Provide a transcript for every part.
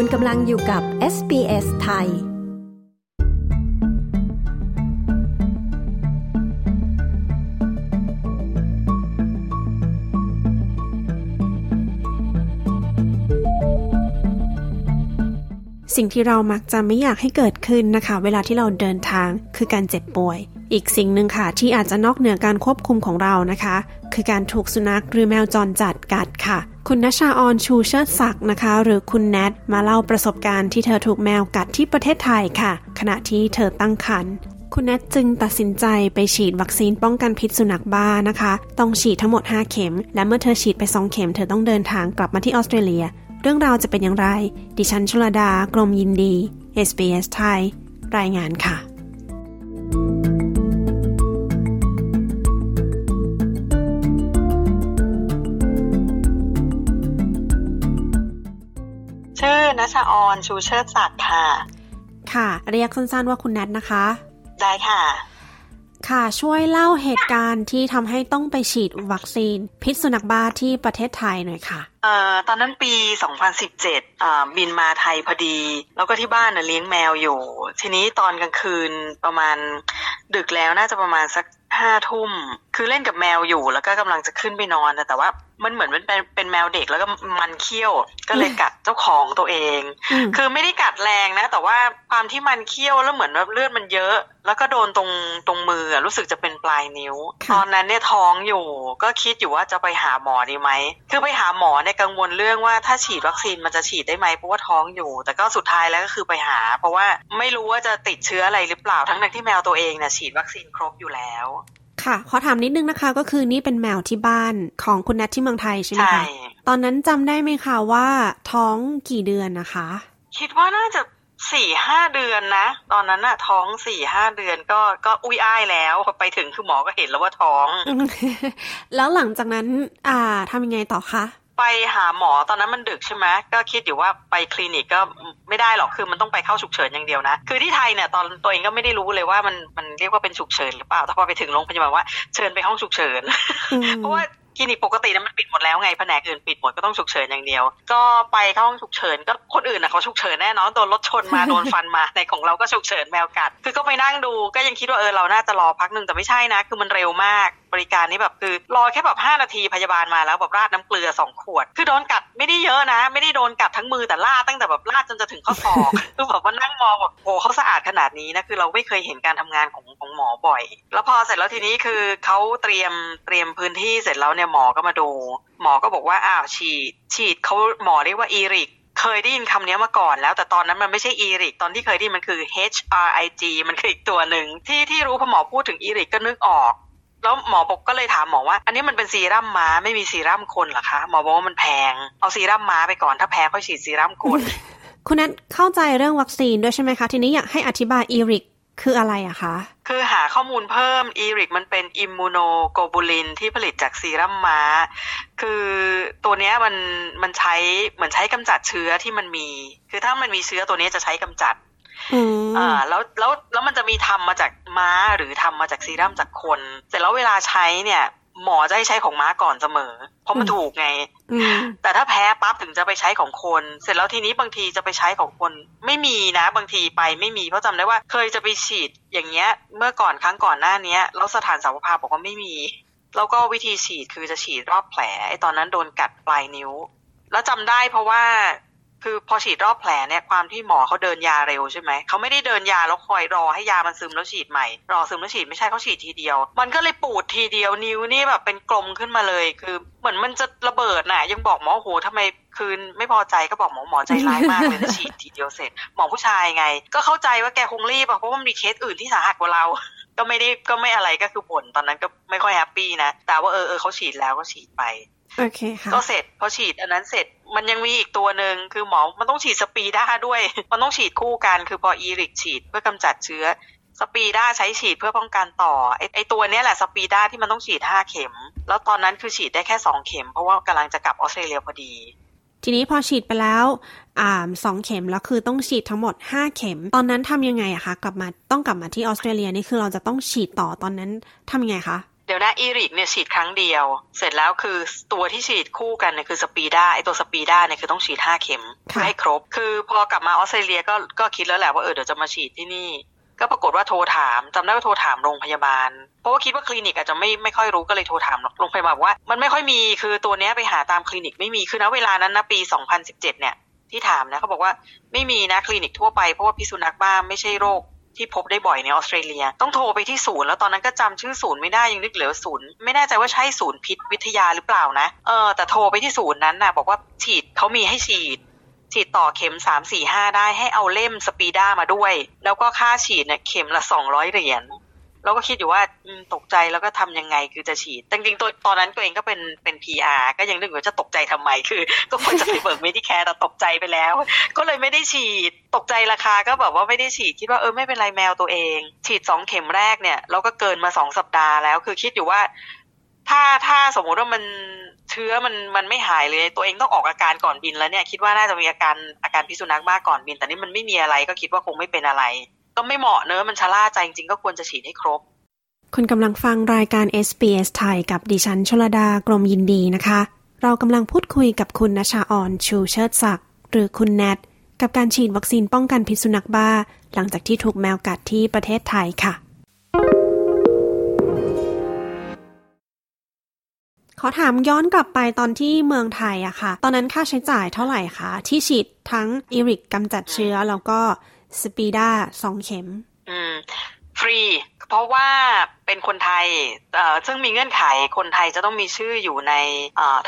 คุณกำลังอยู่กับ SBS ไทย สิ่งที่เรามักจะไม่อยากให้เกิดขึ้นนะคะ เวลาที่เราเดินทางคือการเจ็บป่วย อีกสิ่งหนึ่งค่ะที่อาจจะนอกเหนือการควบคุมของเรานะคะ คือการถูกสุนัขหรือแมวจรจัดกัดค่ะ คุณนชาออนชูเชิดศักดิ์นะคะ หรือคุณแนทมาเล่าประสบการณ์ที่เธอถูกแมวกัดที่ประเทศไทยค่ะ ขณะที่เธอตั้งครรภ์คุณแนทจึงตัดสินใจไปฉีดวัคซีนป้องกันพิษสุนัขบ้านะคะ ต้องฉีดทั้งหมด 5 เข็ม และเมื่อเธอฉีดไป 2 เข็ม เธอต้องเดินทางกลับมาที่ออสเตรเลีย เรื่องราวจะเป็นอย่างไร ดิฉันชลดา กรมยินดี SBS ไทย รายงานค่ะ ชื่อนัชออนชูเชิดศักดิ์ค่ะ ค่ะ เรียกสั้นๆว่าคุณแนทนะคะ ได้ค่ะ ค่ะช่วยเล่าเหตุการณ์ที่ทำให้ต้องไปฉีดวัคซีน พิษสุนัขบ้าที่ประเทศไทยหน่อยค่ะเอ่อตอนนั้นปี 2017อ่าบินมาไทยพอดี แล้วก็ที่บ้านน่ะเลี้ยงแมวอยู่ ทีนี้ตอนกลางคืนประมาณดึกแล้วน่าจะประมาณสักห้าทุ่ม คือเล่นกับแมวอยู่แล้วก็กำลังจะขึ้นไปนอนนะแต่ว่ามันเหมือนมันเป็นเป็นแมวเด็กแล้วก็มันเขี้ยว ก็เลยกัดเจ้าของตัวเองอืมคือไม่ได้กัดแรงนะ แต่ว่าความที่มันเคี้ยวแล้วเหมือนแบบเลือดมันเยอะ แล้วก็โดนตรงตรงมืออะรู้สึกจะเป็นปลายนิ้วค่ะตอนนั้นเนี่ยท้องอยู่ ก็คิดอยู่ว่าจะไปหาหมอดีไหมคือไปหาหมอเนี่ยกังวลเรื่องว่าถ้าฉีดวัคซีนมันจะฉีดได้ไหมเพราะว่าท้องอยู่ แต่ก็สุดท้ายแล้วก็คือไปหา เพราะว่าไม่รู้ว่าจะติดเชื้ออะไรหรือเปล่าทั้งนั้นที่แมวตัวเองเนี่ยฉีดวัคซีนครบอยู่แล้ว ค่ะ ขอถามนิดนึงนะคะ ก็คือนี่เป็นแมวที่บ้านของคุณแนทที่เมืองไทยใช่ไหมใช่คะ ตอนนั้นจำได้ไหมคะว่าท้องกี่เดือนนะคะ คิดว่าน่าจะสี่ห้าเดือนนะ ตอนนั้นน่ะ ท้องสี่ห้าเดือนก็ก็อุ้ยอ้ายแล้วพอไปถึงคือหมอก็เห็นแล้วว่าท้อง แล้วหลังจากนั้น อ่าทำยังไงต่อคะ ไปหาหมอตอนนั้นมันดึกใช่ไหมก็คิดอยู่ว่าไปคลินิกก็ไม่ได้หรอกคือมันต้องไปเข้าฉุกเฉินอย่างเดียวนะ คือที่ไทยเนี่ยตอนตัวเองก็ไม่ได้รู้เลยว่ามันมันเรียกว่าเป็นฉุกเฉินหรือเปล่าแต่พอไปถึงโรงพยาบาลว่าเชิญไปห้องฉุกเฉินอืมเพราะว่า คลินิกปกตินะมันปิดหมดแล้วไงแผนกอื่นปิดหมดก็ต้องฉุกเฉินอย่างเดียว ก็ไปเข้าห้องฉุกเฉินก็คนอื่นนะเขาฉุกเฉินแน่นอนโดนรถชนมาโดนฟันมาในของเราก็ฉุกเฉินแมวกัด คือก็ไปนั่งดูก็ยังคิดว่าเออเราน่าจะรอพักหนึ่งแต่ไม่ใช่นะ คือมันเร็วมากบริการนี้แบบคือรอแค่แบบห้านาทีพยาบาลมาแล้วแบบราดน้ำเกลือสองขวด คือโดนกัด ไม่ได้เยอะนะ ไม่ได้โดนกัดทั้งมือแต่ลาดตั้งแต่แบบลาดจนจะถึงข้อศอกคือแบบว่านั่งมองแบบโอ้เขาสะอาดขนาดนี้นะคือเราไม่เคยเห็นการทำงานของของหมอบ่อย แล้วพอเสร็จแล้วทีนี้คือเขาเตรียมเตรียมพื้นที่เสร็จแล้วเนี่ยหมอก็มาดู หมอก็บอกว่าอ้าวฉีด ฉีดเขาหมอเรียกว่าอีริกเคยได้ยินคำนี้มาก่อนแล้ว แต่ตอนนั้นมันไม่ใช่อีริกตอนที่เคยได้ยินมันคือ HRIG มันคืออีกตัวหนึ่งที่ที่รู้พอหมอพูดถึงอีริกก็นึกออก แล้วหมอบอกก็เลยถามหมอว่า อันนี้มันเป็นซีรั่มม้าไม่มีซีรั่มคนเหรอคะหมอบอกว่ามันแพง เอาซีรั่มม้าไปก่อนถ้าแพ้ค่อยฉีดซีรั่มคนคุณแนทเข้าใจเรื่องวัคซีนด้วยใช่ไหมคะ ทีนี้อยากให้อธิบายอีริกคืออะไรอะคะ คือหาข้อมูลเพิ่มอีริกมันเป็นอิมมูโนโกบูลินที่ผลิตจากซีรั่มม้า คือตัวเนี้ยมันมันใช้เหมือนใช้กำจัดเชื้อที่มันมี คือถ้ามันมีเชื้อตัวเนี้ยจะใช้กำจัด อืมอ่าแล้วแล้วแล้วมันจะมีทำมาจากม้าหรือทำมาจากซีรั่มจากคน เสร็จแล้วเวลาใช้เนี่ย หมอจะให้ใช้ของม้าก่อนเสมอ เพราะมันถูกไงอืมแต่ถ้าแพ้ปั๊บถึงจะไปใช้ของคน เสร็จแล้วทีนี้บางทีจะไปใช้ของคน ไม่มีนะ บางทีไปไม่มีเพราะจำได้ว่าเคยจะไปฉีดอย่างเงี้ย เมื่อก่อนครั้งก่อนหน้าเนี้ยแล้วสถานสาวภาบอกว่าไม่มี แล้วก็วิธีฉีดคือจะฉีดรอบแผลไอ้ตอนนั้นโดนกัดปลายนิ้ว แล้วจำได้เพราะว่า คือพอฉีดรอบแผลเนี่ยความที่หมอเขาเดินยาเร็วใช่ไหมเขาไม่ได้เดินยาแล้วคอยรอให้ยามันซึมแล้วฉีดใหม่ รอซึมแล้วฉีดไม่ใช่เขาฉีดทีเดียว มันก็เลยปูดทีเดียวนิ้วนี่แบบเป็นกลมขึ้นมาเลยคือเหมือนมันจะระเบิดน่ะ ยังบอกหมอโอ้โหทำไมคือไม่พอใจก็บอกหมอหมอใจร้ายมากเลยฉีดทีเดียวเสร็จหมอผู้ชายไง ก็เข้าใจว่าแกคงรีบอะเพราะว่ามันมีเคสอื่นที่สาหัสกว่าเรา ก็ไม่ได้ก็ไม่อะไรก็คือผลตอนนั้นก็ไม่ค่อย happy นะ แต่ว่าเออเออเขาฉีดแล้วก็ฉีดไปโอเคค่ะก็เสร็จพอฉีดอันนั้นเสร็จมันยังมีอีกตัวหนึ่งคือหมอมันต้องฉีด Speeda ด้วย มันต้องฉีดคู่กันคือพอ ERIG ฉีดเพื่อกำจัดเชื้อ Speeda ใช้ฉีดเพื่อป้องกันต่อไอไอตัวเนี้ยแหละ Speeda ที่มันต้องฉีดห้าเข็ม แล้วตอนนั้นคือฉีดได้แค่สองเข็ม เพราะว่ากำลังจะกลับออสเตรเลียพอดี ทีนี้พอฉีดไปแล้วอ่าสองเข็มแล้วคือต้องฉีดทั้งหมดห้าเข็ม ตอนนั้นทำยังไงอะคะกลับมาต้องกลับมาที่ออสเตรเลียนี่คือเราจะต้องฉีดต่อตอนนั้นทำยังไงคะเดี๋ยวนะ ERIG เนี่ยฉีดครั้งเดียว เสร็จแล้วคือตัวที่ฉีดคู่กันเนี่ยคือ Speeda ไอตัว Speeda เนี่ยคือต้องฉีดห้าเข็มเพื่อให้ครบ คือพอกลับมาออสเตรเลียก็ก็คิดแล้วแหละว่าเออเดี๋ยวจะมาฉีดที่นี่ ก็ปรากฏว่าโทรถามจำได้ว่าโทรถามโรงพยาบาล เพราะว่าคิดว่าคลินิกอาจจะไม่ไม่ค่อยรู้ก็เลยโทรถามโรงพยาบาลว่า มันไม่ค่อยมีคือตัวเนี้ยไปหาตามคลินิกไม่มีคือณเวลานั้นนะปี 2017 เนี่ยที่ถามนะเขาบอกว่าไม่มีนะคลินิกทั่วไปเพราะว่าพิษสุนัขบ้าไม่ใช่โรคที่พบได้บ่อยในออสเตรเลีย ต้องโทรไปที่ศูนย์แล้วตอนนั้นก็จำชื่อศูนย์ไม่ได้ยังนึกเหลือศูนย์ไม่แน่ใจว่าใช่ศูนย์พิษวิทยาหรือเปล่านะเออแต่โทรไปที่ศูนย์นั้นน่ะ บอกว่าฉีดเขามีให้ฉีด ฉีดต่อเข็มสามสี่ห้าได้ให้เอาเล่มสปีด้ามาด้วย แล้วก็ค่าฉีดเนี่ยเข็มละสองร้อยเหรียญ เราก็คิดอยู่ว่าตกใจแล้วก็ทำยังไงคือจะฉีดจริงๆตัวตอนนั้นตัวเองก็เป็นเป็น PR ก็ยังนึกว่าจะตกใจทำไมคือ ก็ควรจะไปเบิก Medicare แต่ตกใจไปแล้ว ก็เลยไม่ได้ฉีดตกใจราคาก็แบบว่าไม่ได้ฉีดคิดว่าเออไม่เป็นไรแมวตัวเอง ฉีดสองเข็มแรกเนี่ยเราก็เกินมาสองสัปดาห์แล้ว คือคิดอยู่ว่า ถ้าถ้าสมมติว่ามันเชื้อมันมันไม่หายเลย ตัวเองต้องออกอาการก่อนบินแล้วเนี่ยคิดว่าน่าจะมีอาการอาการพิษสุนัขมากก่อนบิน แต่นี่มันไม่มีอะไรก็คิดว่าคงไม่เป็นอะไร ก็ไม่เหมาะเนอะมันชะล่าใจจริงๆก็ควรจะฉีดให้ครบคุณกำลังฟังรายการ SBS ไทยกับดิฉันชลดากรมยินดีนะคะ เรากำลังพูดคุยกับคุณนชาออนชูเชิดศักดิ์หรือคุณแนทกับการฉีดวัคซีนป้องกันพิษสุนัขบ้า หลังจากที่ถูกแมวกัดที่ประเทศไทยค่ะ ขอถามย้อนกลับไปตอนที่เมืองไทยอะค่ะ ตอนนั้นค่าใช้จ่ายเท่าไหร่คะที่ฉีดทั้ง ERIG กำจัดเชื้อแล้วก็ Speeda สองเข็ม อืม ฟรี เพราะว่าเป็นคนไทยซึ่งมีเงื่อนไขคนไทยจะต้องมีชื่ออยู่ใน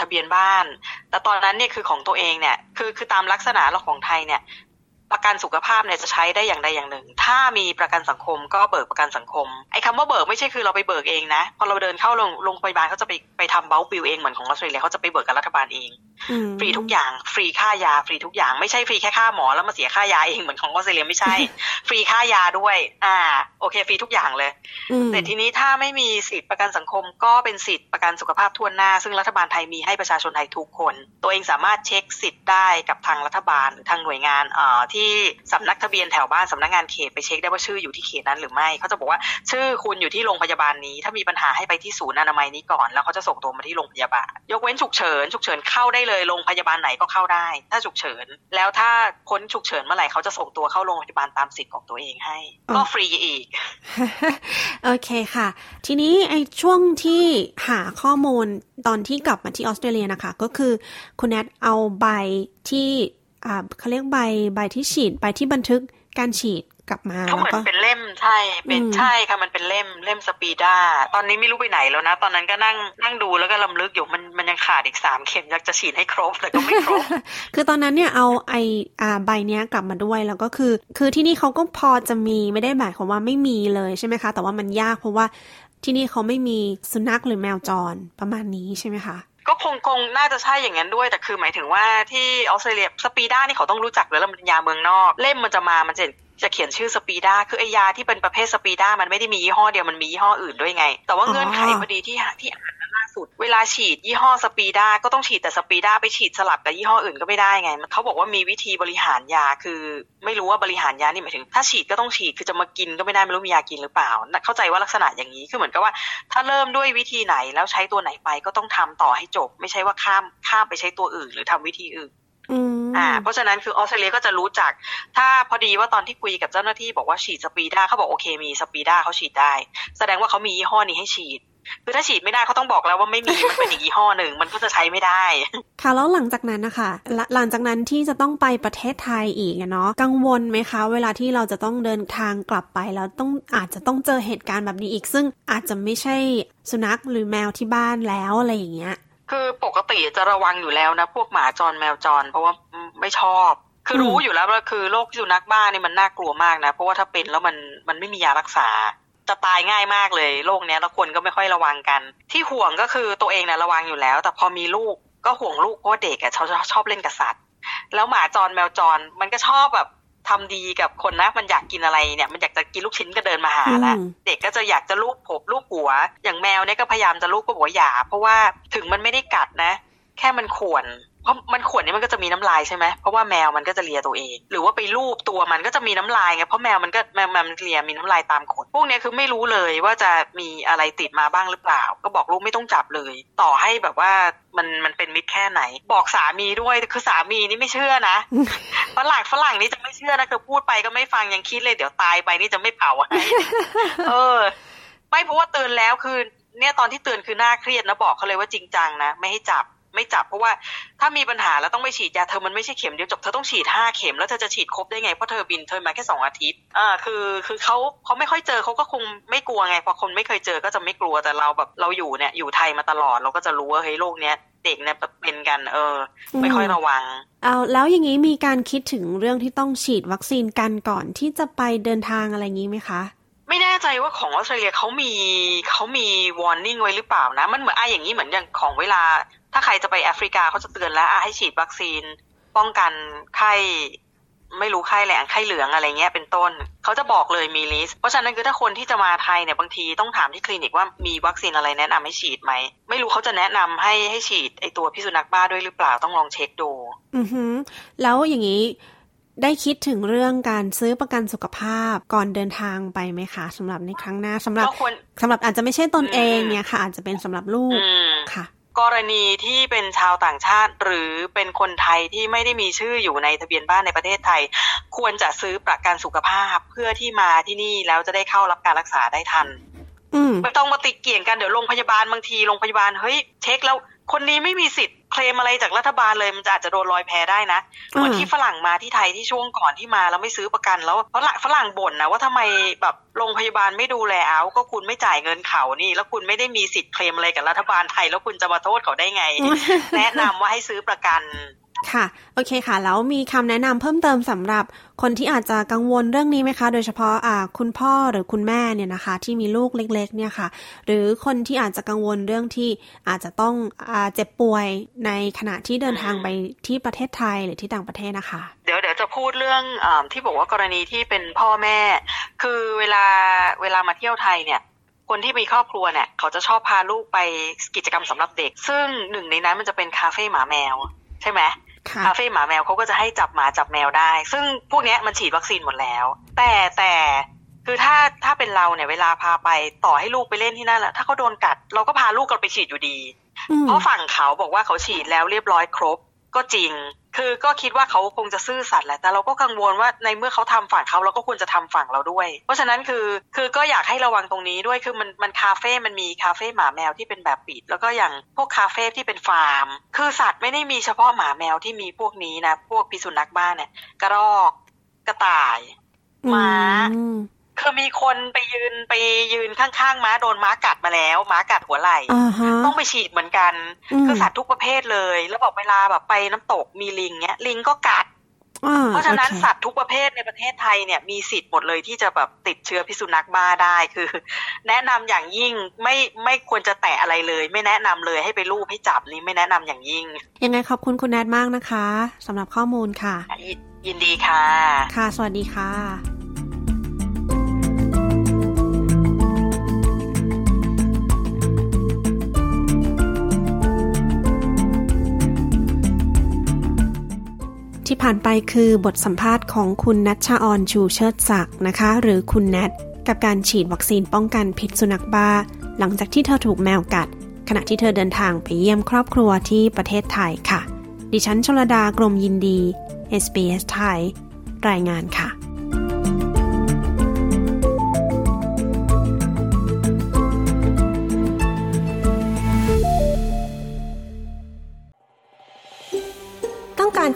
ทะเบียนบ้าน แต่ตอนนั้นเนี่ยคือของตัวเองเนี่ยคือคือตามลักษณะเราของไทยเนี่ย ประกันสุขภาพเนี่ยจะใช้ได้อย่างใดอย่างหนึ่ง ถ้ามีประกันสังคมก็เบิกประกันสังคม ไอ้คำว่าเบิกไม่ใช่คือเราไปเบิกเองนะ พอเราเดินเข้าโรงโรงพยาบาลเขาจะไปไปทำ bulk bill เองเหมือนของออสเตรเลียเขาจะไปเบิกกับรัฐบาลเอง ฟรีทุกอย่างฟรีค่ายาฟรีทุกอย่างไม่ใช่ฟรีแค่ค่าหมอแล้วมาเสียค่ายาเองเหมือนของออสเตรเลียไม่ใช่ ฟรีค่ายาด้วย อ่า โอเคฟรีทุกอย่างเลยแต่ทีนี้ถ้าไม่มีสิทธิประกันสังคมก็เป็นสิทธิประกันสุขภาพทั่วหน้า ซึ่งรัฐบาลไทยมีให้ประชาชนไทยทุกคน ตัวเองสามารถเช็คสิทธิ์ได้กับทางรัฐบาลหรือทางหน่วยงานเอ่อที่สำนักทะเบียนแถวบ้านสำนักงานเขตไปเช็คได้ว่าชื่ออยู่ที่เขตนั้นหรือไม่เขาจะบอกว่าชื่อคุณอยู่ที่โรงพยาบาลนี้ ถ้ามีปัญหาให้ไปที่ศูนย์อนามัยนี้ก่อนแล้วเขาจะส่งตัวมาที่โรงพยาบาล ยกเว้นฉุกเฉินฉุกเฉินเข้าได้เลยโรงพยาบาลไหนก็เข้าได้ ถ้าฉุกเฉินแล้วถ้าพ้นฉุกเฉินเมื่อไหร่เขาจะส่งตัวเข้าโรงพยาบาลตามสิทธิ์ของตัวเองให้ ก็ฟรีอีกโอเคค่ะ ทีนี้ไอ้ช่วงที่หาข้อมูลตอนที่กลับมาที่ออสเตรเลียนะคะ ก็คือคุณแนทเอาใบที่อ่า เขาเรียกใบใบที่ฉีดใบที่บันทึกการฉีดกลับมาเขาเหมือนเป็นเล่มใช่ เป็นใช่ค่ะมันเป็นเล่มเล่มสปีด้าตอนนี้ไม่รู้ไปไหนแล้วนะ ตอนนั้นก็นั่งนั่งดูแล้วก็รำลึกอยู่มันมันยังขาดอีกสามเข็มอยากจะฉีดให้ครบแต่ก็ไม่ครบ คือตอนนั้นเนี่ยเอาไออ่าใบเนี้ยกลับมาด้วยแล้วก็คือ คือที่นี่เขาก็พอจะมีไม่ได้หมายความว่าไม่มีเลยใช่ไหมคะ แต่ว่ามันยากเพราะว่าที่นี่เขาไม่มีสุนัขหรือแมวจรประมาณนี้ใช่ไหมคะ ก็คงคงน่าจะใช่อย่างนั้นด้วย แต่คือหมายถึงว่าที่ออสเตรเลีย Speeda นี่เขาต้องรู้จักแล้วมันเป็นยาเมืองนอก เล่มมันจะมามันจะจะเขียนชื่อ Speeda คือไอยาที่เป็นประเภท Speeda มันไม่ได้มียี่ห้อเดียวมันมียี่ห้ออื่นด้วยไง แต่ว่าเงื่อนไขพอดีที่ที่อ่าน สุด เวลาฉีดยี่ห้อ Speeda ก็ต้องฉีดแต่ Speeda ไปฉีดสลับกับยี่ห้ออื่นก็ไม่ได้ไงเขาบอกว่ามีวิธีบริหารยาคือ ไม่รู้ว่าบริหารยานี่หมายถึง ถ้าฉีดก็ต้องฉีดคือจะมากินก็ไม่ได้ไม่รู้มียากินหรือเปล่า เข้าใจว่าลักษณะอย่างนี้คือเหมือนกับว่า ถ้าเริ่มด้วยวิธีไหนแล้วใช้ตัวไหนไปก็ต้องทำต่อให้จบ ไม่ใช่ว่าข้ามข้ามไปใช้ตัวอื่น หรือทำวิธีอื่นอ่า เพราะฉะนั้นคือออสเตรเลียก็จะรู้จัก ถ้าพอดีว่าตอนที่คุยกับเจ้าหน้าที่บอกว่าฉีด Speeda เขาบอกโอเคมี Speeda เขาฉีดได้ แสดงว่าเขามียี่ห้อนี้ให้ฉีด คือถ้าฉีดไม่ได้เขาต้องบอกแล้วว่าไม่มีมันเป็นอีกยี่ห้อหนึ่ง มันก็จะใช้ไม่ได้ ค่ะแล้วหลังจากนั้นนะคะหลังจากนั้นที่จะต้องไปประเทศไทยอีกเนาะกังวลไหมคะ เวลาที่เราจะต้องเดินทางกลับไปแล้วต้องอาจจะต้องเจอเหตุการณ์แบบนี้อีก ซึ่งอาจจะไม่ใช่สุนัขหรือแมวที่บ้านแล้วอะไรอย่างเงี้ยคือปกติจะระวังอยู่แล้วนะ พวกหมาจรแมวจร เพราะว่าไม่ชอบ คือรู้อยู่แล้วว่าคือโรคพิษสุนัขบ้านี่มันน่ากลัวมากนะ เพราะว่าถ้าเป็นแล้วมันมันไม่มียารักษา จะตายง่ายมากเลยโรคเนี้ยแล้วคนก็ไม่ค่อยระวังกัน ที่ห่วงก็คือตัวเองนะระวังอยู่แล้ว แต่พอมีลูกก็ห่วงลูกเพราะว่าเด็กอะเขาชอบเล่นกับสัตว์แล้วหมาจรแมวจรมันก็ชอบแบบทำดีกับคนนะมันอยากกินอะไรเนี่ย มันอยากจะกินลูกชิ้นก็เดินมาหาแล้วเด็กก็จะอยากจะลูบผมลูบหัว อย่างแมวเนี่ยก็พยายามจะลูบก็หัวหยาเพราะว่าถึงมันไม่ได้กัดนะ แค่มันข่วน เพราะมันขวดนี้มันก็จะมีน้ำลายใช่ไหมเพราะว่าแมวมันก็จะเลียตัวเอง หรือว่าไปลูบตัวมันก็จะมีน้ำลายไงเพราะแมวมันก็แมวมันเลียมีน้ำลายตามขนพวกนี้คือไม่รู้เลยว่าจะมีอะไรติดมาบ้างหรือเปล่า ก็บอกลูกไม่ต้องจับเลย ต่อให้แบบว่ามันมันเป็นมิตรแค่ไหน บอกสามีด้วยคือสามีนี่ไม่เชื่อนะฝรั่งฝรั่งนี่จะไม่เชื่อนะคือพูดไปก็ไม่ฟังยังคิดเลยเดี๋ยวตายไปนี่จะไม่เผาให้เออ ไม่เพราะว่าเตือนแล้วคือเนี่ยตอนที่เตือนคือหน้าเครียดนะบอกเขาเลยว่าจริงจังนะไม่ให้จับ ไม่จับเพราะว่าถ้ามีปัญหาแล้วต้องไปฉีดยาเธอมันไม่ใช่เข็มเดียวจบเธอต้องฉีดห้าเข็มแล้วเธอจะฉีดครบได้ไงเพราะเธอบินเธอมาแค่สองอาทิตย์อ่าคือคือเขาเขาไม่ค่อยเจอเขาก็คงไม่กลัวไงพอคนไม่เคยเจอก็จะไม่กลัวแต่เราแบบเราอยู่เนี่ยอยู่ไทยมาตลอดเราก็จะรู้ว่าเฮ้ยโรคเนี้ยเด็กเนี่ยเป็นกันเออ ไม่ค่อยระวังเอาแล้วอย่างนี้มีการคิดถึงเรื่องที่ต้องฉีดวัคซีนกันก่อนที่จะไปเดินทางอะไรอย่างนี้ไหมคะ ไม่แน่ใจว่าของออสเตรเลียเขามีเขามีวอร์นิ่งไว้หรือเปล่านะ มันเหมือนอะอย่างนี้เหมือนอย่างของเวลา ถ้าใครจะไปแอฟริกาเขาจะเตือนแล้วอะให้ฉีดวัคซีน ป้องกันไข้ไม่รู้ไข้แหลงไข้เหลืองอะไรเงี้ยเป็นต้น เขาจะบอกเลยมีลิสต์เพราะฉะนั้นคือถ้าคนที่จะมาไทยเนี่ยบางทีต้องถามที่คลินิกว่ามีวัคซีนอะไรแนะนำให้ฉีดไหม ไม่รู้เขาจะแนะนำให้ให้ฉีดไอตัวพิษสุนัขบ้าด้วยหรือเปล่าต้องลองเช็คดู อือฮึแล้วอย่างนี้ ได้คิดถึงเรื่องการซื้อประกันสุขภาพก่อนเดินทางไปไหมคะสำหรับในครั้งหน้าสำหรับสำหรับอาจจะไม่ใช่ตนเองเนี่ยค่ะ อาจจะเป็นสำหรับลูกค่ะ กรณีที่เป็นชาวต่างชาติ หรือเป็นคนไทยที่ไม่ได้มีชื่ออยู่ในทะเบียนบ้านในประเทศไทย ควรจะซื้อประกันสุขภาพเพื่อที่มาที่นี่แล้วจะได้เข้ารับการรักษาได้ทันไม่ต้องมาติดเกี่ยงกันเดี๋ยวโรงพยาบาลบางทีโรงพยาบาลเฮ้ยเช็คแล้ว คนนี้ไม่มีสิทธิ์เคลมอะไรจากรัฐบาลเลยมันจะอาจจะโดนลอยแพได้นะเหมือนที่ฝรั่งมาที่ไทยที่ช่วงก่อนที่มาแล้วไม่ซื้อประกันแล้วฝรั่งฝรั่งบ่นนะว่าทำไมแบบโรงพยาบาลไม่ดูแลเอาก็คุณไม่จ่ายเงินเขานี่ แล้วคุณไม่ได้มีสิทธิ์เคลมอะไรกับรัฐบาลไทย แล้วคุณจะมาโทษเขาได้ไง แนะนำว่าให้ซื้อประกัน ค่ะ โอเคค่ะ แล้วมีคำแนะนำเพิ่มเติมสำหรับคนที่อาจจะกังวลเรื่องนี้ไหมคะ โดยเฉพาะคุณพ่อหรือคุณแม่เนี่ยนะคะ ที่มีลูกเล็ก ๆ เนี่ยค่ะ หรือคนที่อาจจะกังวลเรื่องที่อาจจะต้องอเจ็บป่วยในขณะที่เดินทางไปที่ประเทศไทยหรือที่ต่างประเทศนะคะ เดี๋ยวเดี๋ยวจะพูดเรื่องอที่บอกว่ากรณีที่เป็นพ่อแม่ คือเวลาเวลามาเที่ยวไทยเนี่ยคนที่มีครอบครัวเนี่ยเขาจะชอบพาลูกไปกิจกรรมสำหรับเด็ก ซึ่งหนึ่งในนั้นมันจะเป็นคาเฟ่หมาแมว ใช่ไหม คาเฟ่หมาแมวเขาก็จะให้จับหมาจับแมวได้ ซึ่งพวกนี้มันฉีดวัคซีนหมดแล้ว แต่แต่คือถ้าถ้าเป็นเราเนี่ยเวลาพาไปต่อให้ลูกไปเล่นที่นั่นแหละถ้าเขาโดนกัดเราก็พาลูกกันไปฉีดอยู่ดี เพราะฝั่งเขาบอกว่าเขาฉีดแล้วเรียบร้อยครบก็จริง คือก็คิดว่าเขาคงจะซื่อสัตย์แหละ แต่เราก็กังวลว่าในเมื่อเขาทำฝั่งเขาเราก็ควรจะทำฝั่งเราด้วย เพราะฉะนั้นคือคือก็อยากให้ระวังตรงนี้ด้วยคือมันมันคาเฟ่มันมีคาเฟ่หมาแมวที่เป็นแบบปิด แล้วก็อย่างพวกคาเฟ่ที่เป็นฟาร์ม คือสัตว์ไม่ได้มีเฉพาะหมาแมวที่มีพวกนี้นะพวกพิษสุนัขบ้านเนี่ยกระรอกกระต่ายม้า คือมีคนไปยืนไปยืนข้างๆม้าโดนม้ากัดมาแล้ว ม้ากัดหัวไหล่ต้องไปฉีดเหมือนกัน คือสัตว์ทุกประเภทเลย แล้วบอกเวลาแบบไปน้ำตกมีลิงเนี้ย ลิงก็กัดเพราะฉะนั้นสัตว์ทุกประเภทในประเทศไทยเนี่ยมีสิทธิ์หมดเลยที่จะแบบติดเชื้อพิษสุนัขบ้าได้คือ แนะนำอย่างยิ่งไม่ไม่ควรจะแตะอะไรเลย ไม่แนะนำเลยให้ไปลูบให้จับนี่ไม่แนะนำอย่างยิ่ง ยังไงขอบคุณคุณแนทมากนะคะสำหรับข้อมูลค่ะ ยินดีค่ะ ค่ะ สวัสดีค่ะ ผ่านไปคือบทสัมภาษณ์ของคุณนัชชาออนชูเชิดศักดิ์นะคะ หรือคุณแนทกับการฉีดวัคซีนป้องกันพิษสุนัขบ้า หลังจากที่เธอถูกแมวกัด ขณะที่เธอเดินทางไปเยี่ยมครอบครัวที่ประเทศไทยค่ะ ดิฉันชลดากรมยินดี SBS ไทย รายงานค่ะ